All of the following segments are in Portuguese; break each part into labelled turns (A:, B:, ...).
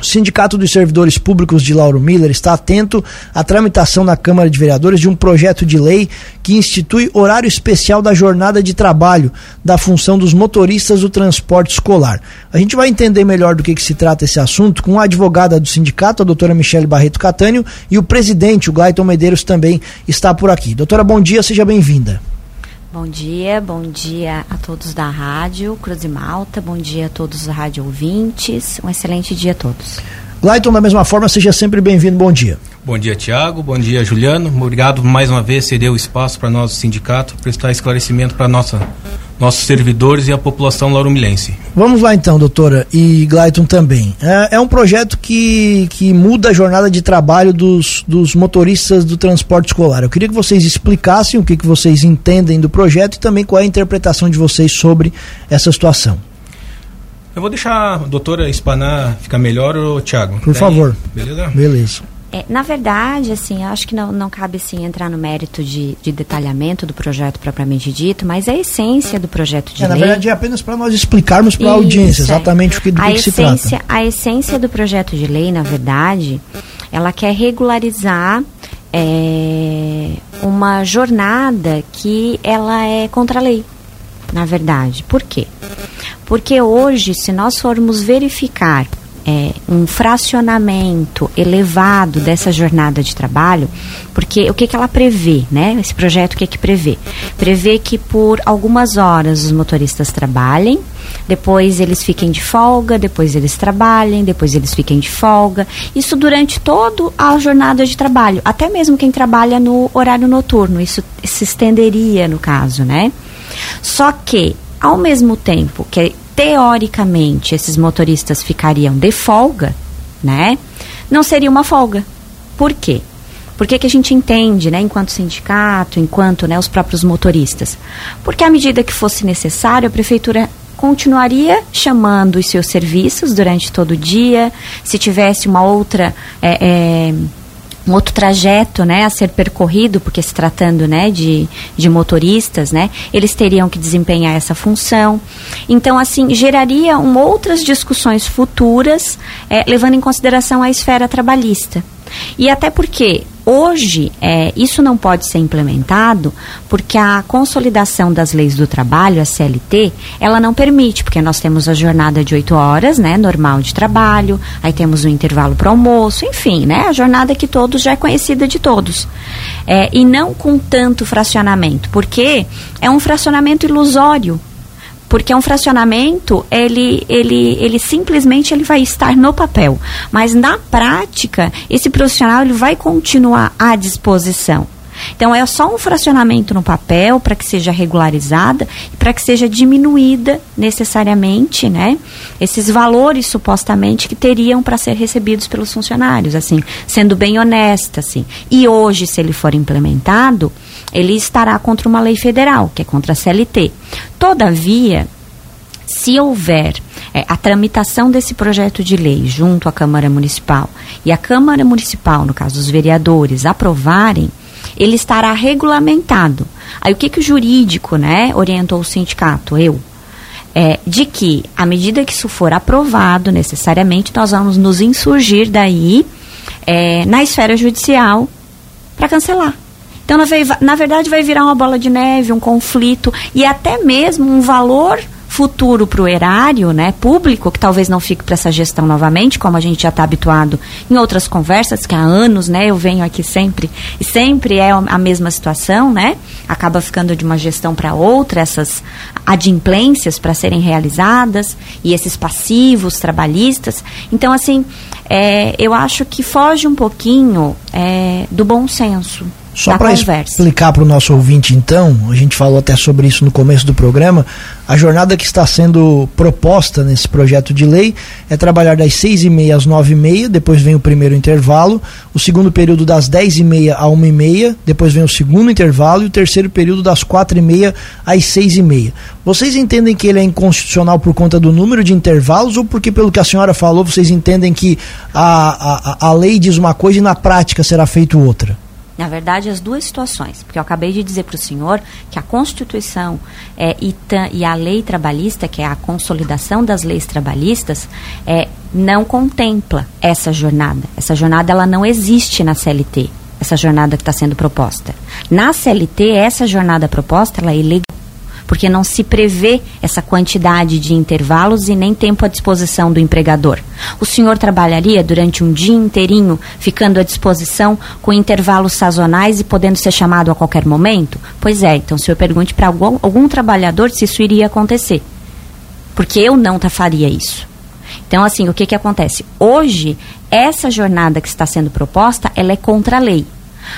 A: O Sindicato dos Servidores Públicos de Lauro Miller está atento à tramitação na Câmara de Vereadores de um projeto de lei que institui horário especial da jornada de trabalho da função dos motoristas do transporte escolar. A gente vai entender melhor do que, que se trata esse assunto com a advogada do sindicato, a doutora Michele Barreto Catânio, e o presidente, o Glaiton Medeiros, também está por aqui. Doutora, bom dia, seja bem-vinda.
B: Bom dia, bom dia a todos da rádio Cruz e Malta, bom dia a todos os rádio ouvintes, um excelente dia a todos.
A: Glaiton, da mesma forma, seja sempre bem-vindo, bom dia.
C: Bom dia, Tiago, bom dia, Juliano, obrigado mais uma vez, ceder o espaço para nós, o sindicato, prestar esclarecimento para nossa nossos servidores e a população lauromilense.
A: Vamos lá então, doutora, e Glayton também. É, é, um projeto que, que muda a jornada de trabalho dos, dos motoristas do transporte escolar. Eu queria que vocês explicassem o que, que vocês entendem do projeto e também qual é a interpretação de vocês sobre essa situação.
C: Eu vou deixar a doutora espanar ficar melhor, ô, Tiago.
A: Por favor.
C: Beleza?
A: Beleza.
B: É, na verdade, assim, acho que não, não cabe assim, entrar no mérito de, de detalhamento do projeto propriamente dito, mas a essência do projeto de
A: é,
B: lei...
A: Na verdade, é apenas para nós explicarmos para a audiência exatamente o que, do
B: a
A: que,
B: essência,
A: se trata.
B: A essência do projeto de lei, na verdade, ela quer regularizar é, uma jornada que ela é contra a lei, na verdade. Por quê? Porque hoje, se nós formos verificar é, um fracionamento elevado dessa jornada de trabalho, porque o que, que ela prevê, né? Esse projeto o que, que prevê? Prevê que por algumas horas os motoristas trabalhem, depois eles fiquem de folga, depois eles trabalhem, depois eles fiquem de folga. Isso durante toda a jornada de trabalho, até mesmo quem trabalha no horário noturno, isso se estenderia no caso, né? Só que, ao mesmo tempo que teoricamente esses motoristas ficariam de folga, né? Não seria uma folga. Por quê? Por que, que a gente entende, né, enquanto sindicato, enquanto né, os próprios motoristas? Porque à medida que fosse necessário, a prefeitura continuaria chamando os seus serviços durante todo o dia. Se tivesse uma outra é, é, um outro trajeto né, a ser percorrido, porque se tratando né, de, de motoristas, né, eles teriam que desempenhar essa função. Então, assim, geraria um, outras discussões futuras, é, levando em consideração a esfera trabalhista. E até porque hoje é, isso não pode ser implementado porque a consolidação das leis do trabalho, a CLT, ela não permite, porque nós temos a jornada de oito horas, né, normal de trabalho, aí temos o intervalo para almoço, enfim, né, a jornada que todos já é conhecida de todos. É, e não com tanto fracionamento, porque é um fracionamento ilusório porque é um fracionamento, ele, ele, ele simplesmente ele vai estar no papel, mas na prática esse profissional ele vai continuar à disposição. Então é só um fracionamento no papel para que seja regularizada e para que seja diminuída necessariamente, né, esses valores supostamente que teriam para ser recebidos pelos funcionários, assim, sendo bem honesta, assim. E hoje, se ele for implementado, ele estará contra uma lei federal, que é contra a CLT. Todavia, se houver é, a tramitação desse projeto de lei junto à Câmara Municipal e a Câmara Municipal, no caso os vereadores, aprovarem, ele estará regulamentado. Aí o que, que o jurídico né, orientou o sindicato? Eu. É, de que, à medida que isso for aprovado, necessariamente, nós vamos nos insurgir daí é, na esfera judicial para cancelar. Então, na, na verdade, vai virar uma bola de neve, um conflito e até mesmo um valor futuro para o erário né, público, que talvez não fique para essa gestão novamente, como a gente já está habituado em outras conversas, que há anos né, eu venho aqui sempre, e sempre é a mesma situação, né? Acaba ficando de uma gestão para outra, essas adimplências para serem realizadas, e esses passivos trabalhistas. Então, assim, é, eu acho que foge um pouquinho é, do bom senso.
A: Só para explicar para o nosso ouvinte, então, a gente falou até sobre isso no começo do programa, a jornada que está sendo proposta nesse projeto de lei é trabalhar das seis e meia às nove e meia, depois vem o primeiro intervalo, o segundo período das dez e meia a uma e meia, depois vem o segundo intervalo e o terceiro período das quatro e meia às seis e meia. Vocês entendem que ele é inconstitucional por conta do número de intervalos ou porque, pelo que a senhora falou, vocês entendem que a, a, a lei diz uma coisa e na prática será feito outra?
B: Na verdade, as duas situações, porque eu acabei de dizer para o senhor que a Constituição é, e, e, a lei trabalhista, que é a consolidação das leis trabalhistas, é, não contempla essa jornada. Essa jornada ela não existe na CLT, essa jornada que está sendo proposta. Na CLT, essa jornada proposta ela é porque não se prevê essa quantidade de intervalos e nem tempo à disposição do empregador. O senhor trabalharia durante um dia inteirinho, ficando à disposição com intervalos sazonais e podendo ser chamado a qualquer momento? Pois é, então o senhor pergunte para algum, algum trabalhador se isso iria acontecer. Porque eu não faria isso. Então, assim, o que, que acontece? Hoje, essa jornada que está sendo proposta, ela é contra a lei.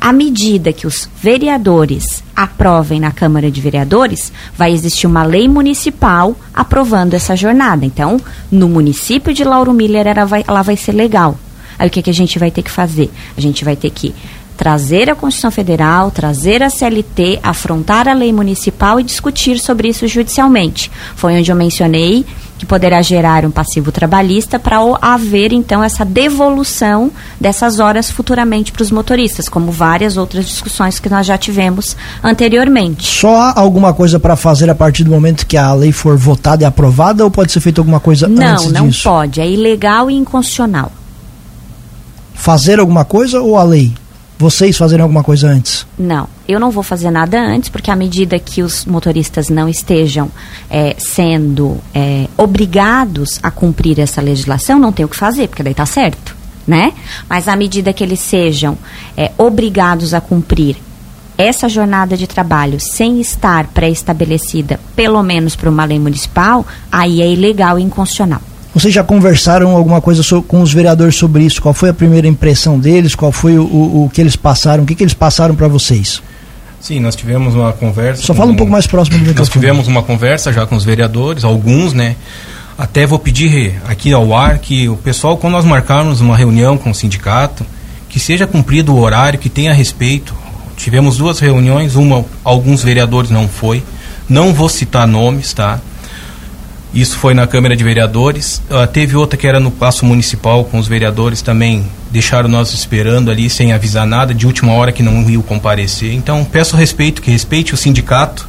B: À medida que os vereadores aprovem na Câmara de Vereadores, vai existir uma lei municipal aprovando essa jornada. Então, no município de Lauro Miller, ela vai, ela vai ser legal. Aí o que, que a gente vai ter que fazer? A gente vai ter que trazer a Constituição Federal, trazer a CLT, afrontar a lei municipal e discutir sobre isso judicialmente. Foi onde eu mencionei que poderá gerar um passivo trabalhista para haver então essa devolução dessas horas futuramente para os motoristas, como várias outras discussões que nós já tivemos anteriormente.
A: Só há alguma coisa para fazer a partir do momento que a lei for votada e aprovada ou pode ser feita alguma coisa
B: não,
A: antes
B: disso? Não,
A: não
B: pode, é ilegal e inconstitucional.
A: Fazer alguma coisa ou a lei? Vocês fazerem alguma coisa antes?
B: Não, eu não vou fazer nada antes, porque à medida que os motoristas não estejam é, sendo é, obrigados a cumprir essa legislação, não tem o que fazer, porque daí está certo, né? Mas à medida que eles sejam é, obrigados a cumprir essa jornada de trabalho sem estar pré-estabelecida, pelo menos por uma lei municipal, aí é ilegal e inconstitucional.
A: Vocês já conversaram alguma coisa com os vereadores sobre isso? Qual foi a primeira impressão deles? Qual foi o, o, o que eles passaram? O que, que eles passaram para vocês?
C: Sim, nós tivemos uma conversa.
A: Só fala um pouco mais próximo do
C: microfone. Nós tivemos uma conversa já com os vereadores, alguns, né? Até vou pedir aqui ao ar que o pessoal, quando nós marcarmos uma reunião com o sindicato, que seja cumprido o horário, que tenha respeito. Tivemos duas reuniões, uma alguns vereadores não foi. Não vou citar nomes, tá? Isso foi na Câmara de Vereadores. Uh, teve outra que era no Paço Municipal, com os vereadores também deixaram nós esperando ali sem avisar nada, de última hora que não iam comparecer. Então, peço respeito, que respeite o sindicato,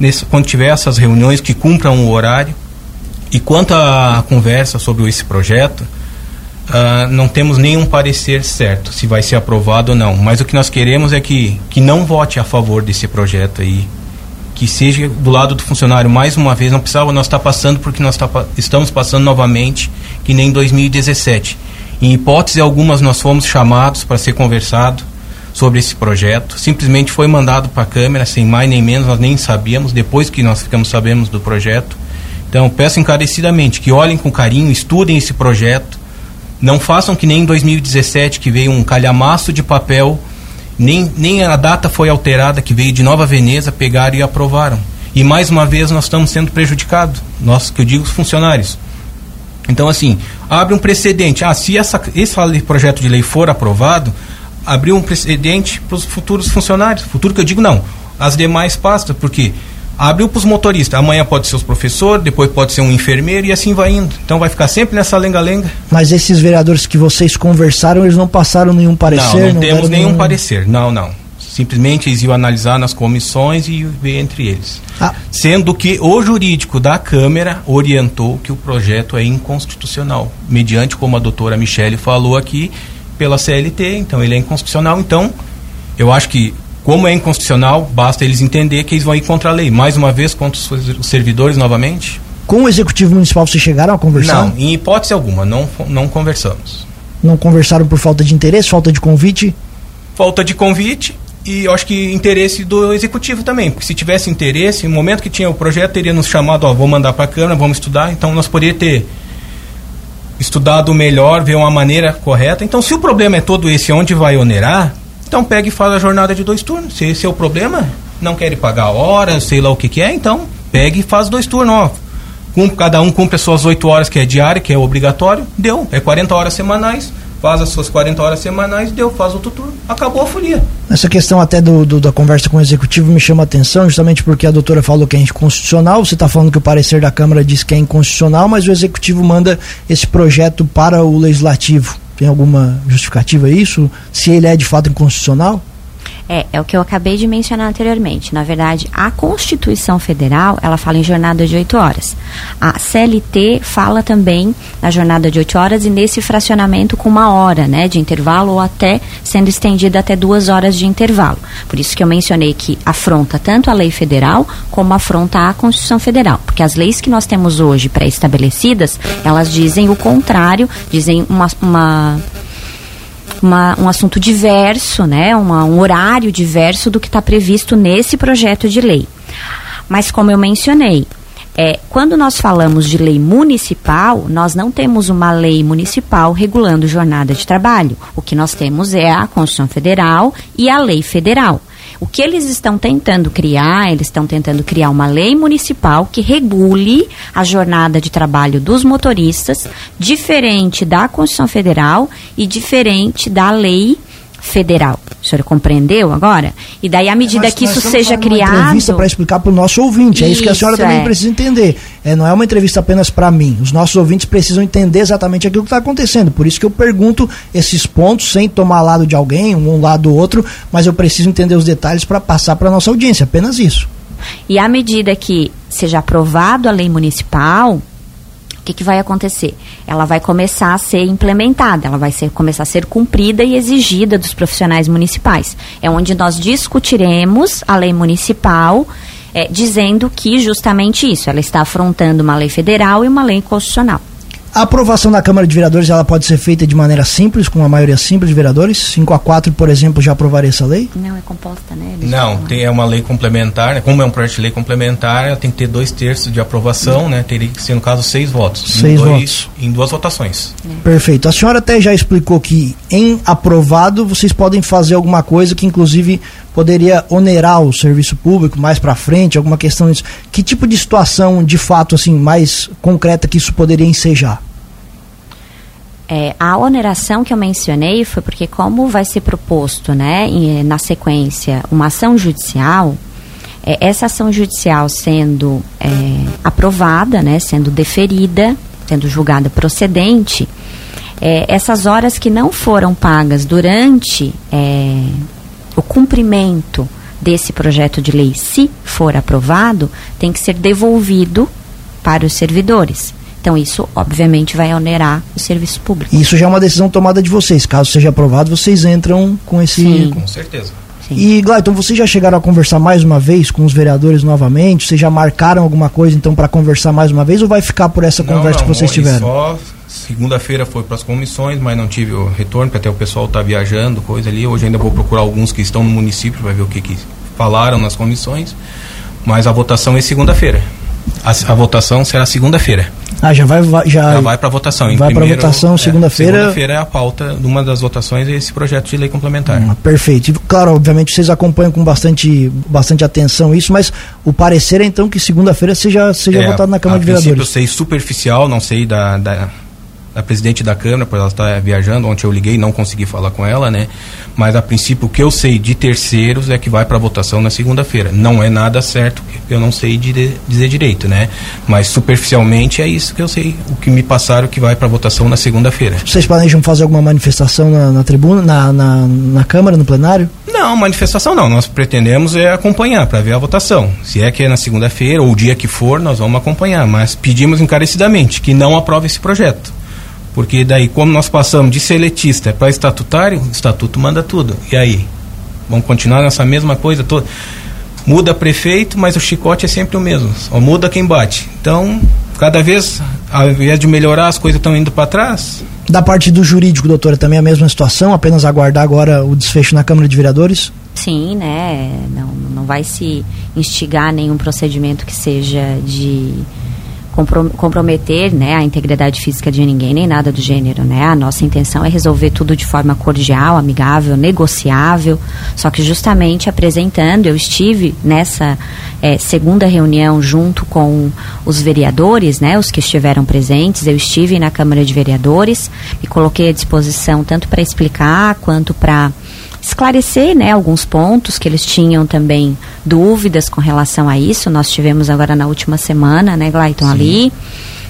C: nesse, quando tiver essas reuniões, que cumpram o horário. E quanto à conversa sobre esse projeto, uh, não temos nenhum parecer certo se vai ser aprovado ou não. Mas o que nós queremos é que, que não vote a favor desse projeto aí que seja do lado do funcionário mais uma vez, não precisava nós estar tá passando porque nós tá, estamos passando novamente, que nem em 2017. Em hipótese algumas nós fomos chamados para ser conversado sobre esse projeto. Simplesmente foi mandado para a Câmara, sem mais nem menos, nós nem sabíamos, depois que nós ficamos sabemos do projeto. Então, peço encarecidamente que olhem com carinho, estudem esse projeto. Não façam que nem em 2017, que veio um calhamaço de papel nem, nem a data foi alterada, que veio de Nova Veneza, pegaram e aprovaram. E mais uma vez nós estamos sendo prejudicados, nós que eu digo os funcionários. Então, assim, abre um precedente. Ah, se essa, esse projeto de lei for aprovado, abriu um precedente para os futuros funcionários. Futuro que eu digo não, as demais pastas, porque abriu para os motoristas. Amanhã pode ser os professores, depois pode ser um enfermeiro e assim vai indo. Então vai ficar sempre nessa lenga-lenga.
A: Mas esses vereadores que vocês conversaram, eles não passaram nenhum parecer?
C: Não, não, não temos nenhum, nenhum parecer. Não, não. Simplesmente eles iam analisar nas comissões e ver entre eles. Ah. Sendo que o jurídico da Câmara orientou que o projeto é inconstitucional, mediante, como a doutora Michele falou aqui, pela CLT, então ele é inconstitucional. Então, eu acho que como é inconstitucional, basta eles entender que eles vão ir contra a lei. Mais uma vez, contra os servidores novamente.
A: Com o Executivo Municipal vocês chegaram a conversar?
C: Não, em hipótese alguma, não, não conversamos.
A: Não conversaram por falta de interesse, falta de convite?
C: Falta de convite e eu acho que interesse do Executivo também, porque se tivesse interesse, no momento que tinha o projeto, teria nos chamado, ó, vou mandar para a Câmara, vamos estudar, então nós poderíamos ter estudado melhor, ver uma maneira correta. Então, se o problema é todo esse, onde vai onerar, então pega e faz a jornada de dois turnos. Se esse é o problema, não quer pagar horas, sei lá o que, que é, então pega e faz dois turnos, ó. cada um cumpre as suas oito horas, que é diária, que é obrigatório, deu. É 40 horas semanais, faz as suas 40 horas semanais, deu, faz outro turno. Acabou a folia.
A: Essa questão até do, do, da conversa com o executivo me chama a atenção, justamente porque a doutora falou que é inconstitucional, você está falando que o parecer da Câmara diz que é inconstitucional, mas o executivo manda esse projeto para o legislativo. Tem alguma justificativa isso? Se ele é de fato inconstitucional?
B: É, é o que eu acabei de mencionar anteriormente. Na verdade, a Constituição Federal, ela fala em jornada de 8 horas. A CLT fala também na jornada de 8 horas e nesse fracionamento com uma hora, né, de intervalo ou até sendo estendida até duas horas de intervalo. Por isso que eu mencionei que afronta tanto a lei federal como afronta a Constituição Federal, porque as leis que nós temos hoje pré-estabelecidas, elas dizem o contrário, dizem uma, uma uma, um assunto diverso, né, uma, um horário diverso do que está previsto nesse projeto de lei. Mas como eu mencionei, é, quando nós falamos de lei municipal, nós não temos uma lei municipal regulando jornada de trabalho. O que nós temos é a Constituição Federal e a lei federal. O que eles estão tentando criar, eles estão tentando criar uma lei municipal que regule a jornada de trabalho dos motoristas, diferente da Constituição Federal e diferente da lei federal. O senhor compreendeu agora? E daí, à medida que isso seja criado.
A: Uma entrevista para explicar para o nosso ouvinte. É isso que a senhora também
B: é.
A: precisa entender. É, não é uma entrevista apenas para mim. Os nossos ouvintes precisam entender exatamente aquilo que está acontecendo. Por isso que eu pergunto esses pontos sem tomar lado de alguém, um lado ou outro, mas eu preciso entender os detalhes para passar para nossa audiência. Apenas isso.
B: E à medida que seja aprovado a lei municipal, que, que vai acontecer? Ela vai começar a ser implementada, ela vai ser, começar a ser cumprida e exigida dos profissionais municipais. É onde nós discutiremos a lei municipal, é, dizendo que justamente isso, ela está afrontando uma lei federal e uma lei constitucional.
A: A aprovação da Câmara de Vereadores ela pode ser feita de maneira simples, com uma maioria simples de vereadores? 5 a 4, por exemplo, já aprovaria essa lei?
B: Não, é composta, né? Eles
C: Não, tem, é uma lei complementar, né? como é um projeto de lei complementar, ela tem que ter dois terços de aprovação, né? Teria que ser, no caso, seis votos. Em
A: Seis
C: dois-
A: votos.
C: Em duas votações.
A: Perfeito. A senhora até já explicou que em aprovado vocês podem fazer alguma coisa que inclusive poderia onerar o serviço público mais para frente, alguma questão disso. Que tipo de situação de fato assim mais concreta que isso poderia ensejar?
B: É, a oneração que eu mencionei foi porque como vai ser proposto, né, em- na sequência, uma ação judicial, é, essa ação judicial sendo é, aprovada, né, sendo deferida, sendo julgada procedente, é, essas horas que não foram pagas durante é, o cumprimento desse projeto de lei, se for aprovado, tem que ser devolvido para os servidores. Então, isso, obviamente, vai onerar o serviço público.
A: E isso já é uma decisão tomada de vocês. Caso seja aprovado, vocês entram com esse.
B: Sim.
C: Com certeza.
B: Sim.
A: E, Glayton, vocês já chegaram a conversar mais uma vez com os vereadores novamente? Vocês já marcaram alguma coisa, então, para conversar mais uma vez? Ou vai ficar por essa conversa que vocês tiveram?
C: Só segunda-feira foi para as comissões, mas não tive o retorno, porque até o pessoal está viajando, coisa ali. Hoje ainda vou procurar alguns que estão no município para ver o que, que falaram nas comissões. Mas a votação é segunda-feira. A, a votação será segunda-feira.
A: Ah, já vai. já,
C: Já vai para votação. Em
A: vai
C: primeiro-
A: votação
C: é,
A: segunda-feira.
C: Segunda-feira é a pauta de uma das votações é esse projeto de lei complementar.
A: Ah, perfeito. E, claro, obviamente vocês acompanham com bastante, bastante atenção isso, mas o parecer é então que segunda-feira seja, seja
C: É,
A: votado na Câmara de Vereadores.
C: Eu sei superficial, não sei da, da, da presidente da Câmara, porque ela está viajando. Ontem eu liguei e não consegui falar com ela, né? Mas a princípio o que eu sei de terceiros é que vai para votação na segunda-feira. Não é nada certo, eu não sei dire- dizer direito, né? Mas superficialmente é isso que eu sei. O que me passaram que vai para votação na segunda-feira.
A: Vocês planejam fazer alguma manifestação na, na tribuna, na, na, na Câmara, no plenário?
C: Não, manifestação não. Nós pretendemos é acompanhar para ver a votação. Se é que é na segunda-feira ou o dia que for, nós vamos acompanhar. Mas pedimos encarecidamente que não aprove esse projeto. Porque daí, como nós passamos de seletista para estatutário, o estatuto manda tudo. E aí? Vamos continuar nessa mesma coisa toda? Muda prefeito, mas o chicote é sempre o mesmo. Só muda quem bate. Então, cada vez, ao invés de melhorar, as coisas estão indo para trás.
A: Da parte do jurídico, doutora, também a mesma situação, apenas aguardar agora o desfecho na Câmara de Vereadores?
B: Sim, né? Não, não vai se instigar nenhum procedimento que seja de comprometer né, a integridade física de ninguém, nem nada do gênero, né? A nossa intenção é resolver tudo de forma cordial, amigável, negociável, só que justamente apresentando, eu estive nessa eh, segunda reunião junto com os vereadores, né, os que estiveram presentes, eu estive na Câmara de Vereadores, me coloquei à disposição tanto para explicar quanto para esclarecer né, alguns pontos que eles tinham também dúvidas com relação a isso. Nós tivemos agora na última semana, né, Glayton, ali.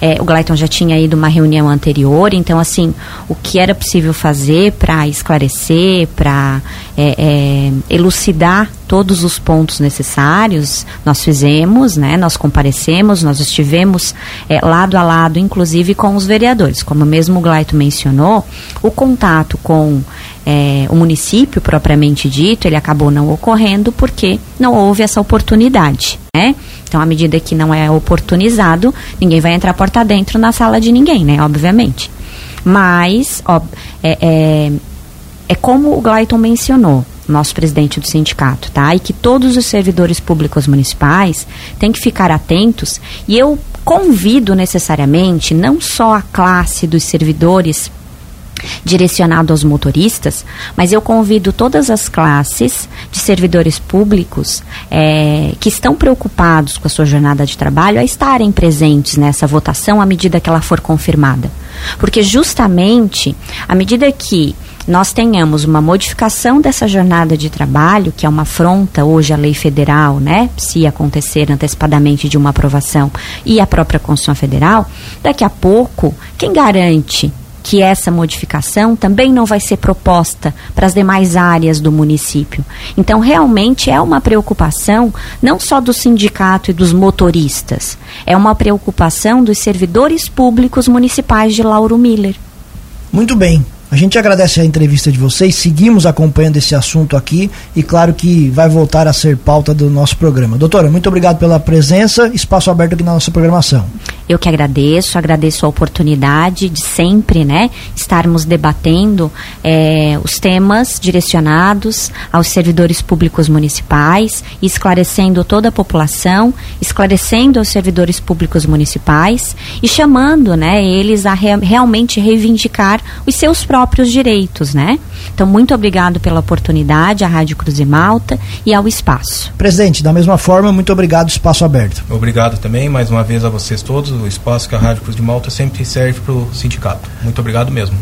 B: é, o Glayton já tinha ido uma reunião anterior, então assim, o que era possível fazer para esclarecer, para é, é, elucidar todos os pontos necessários, nós fizemos, né? Nós comparecemos, nós estivemos é, lado a lado, inclusive com os vereadores. Como mesmo o Glayton mencionou, o contato com é, o município propriamente dito, ele acabou não ocorrendo porque não houve essa oportunidade, né? Então, à medida que não é oportunizado, ninguém vai entrar porta dentro na sala de ninguém, né? Obviamente. Mas, ó, é, é, é como o Glayton mencionou, nosso presidente do sindicato, tá? E que todos os servidores públicos municipais têm que ficar atentos. E eu convido necessariamente não só a classe dos servidores direcionado aos motoristas, mas eu convido todas as classes de servidores públicos é, que estão preocupados com a sua jornada de trabalho a estarem presentes nessa votação à medida que ela for confirmada. Porque justamente à medida que nós tenhamos uma modificação dessa jornada de trabalho, que é uma afronta hoje à lei federal, né? Se acontecer antecipadamente de uma aprovação e a própria Constituição Federal, daqui a pouco, quem garante que essa modificação também não vai ser proposta para as demais áreas do município. Então, realmente é uma preocupação não só do sindicato e dos motoristas, é uma preocupação dos servidores públicos municipais de Lauro Miller.
A: Muito bem. A gente agradece a entrevista de vocês, seguimos acompanhando esse assunto aqui e claro que vai voltar a ser pauta do nosso programa. Doutora, muito obrigado pela presença, espaço aberto aqui na nossa programação.
B: Eu que agradeço, agradeço a oportunidade de sempre, né, estarmos debatendo é, os temas direcionados aos servidores públicos municipais, esclarecendo toda a população, esclarecendo aos servidores públicos municipais e chamando, né, eles a re realmente reivindicar os seus próprios direitos, né? Então, muito obrigado pela oportunidade à Rádio Cruz e Malta e ao espaço.
A: Presidente, da mesma forma, muito obrigado, espaço aberto.
C: Obrigado também, mais uma vez a vocês todos o espaço que a Rádio Cruz de Malta sempre serve para o sindicato. Muito obrigado mesmo.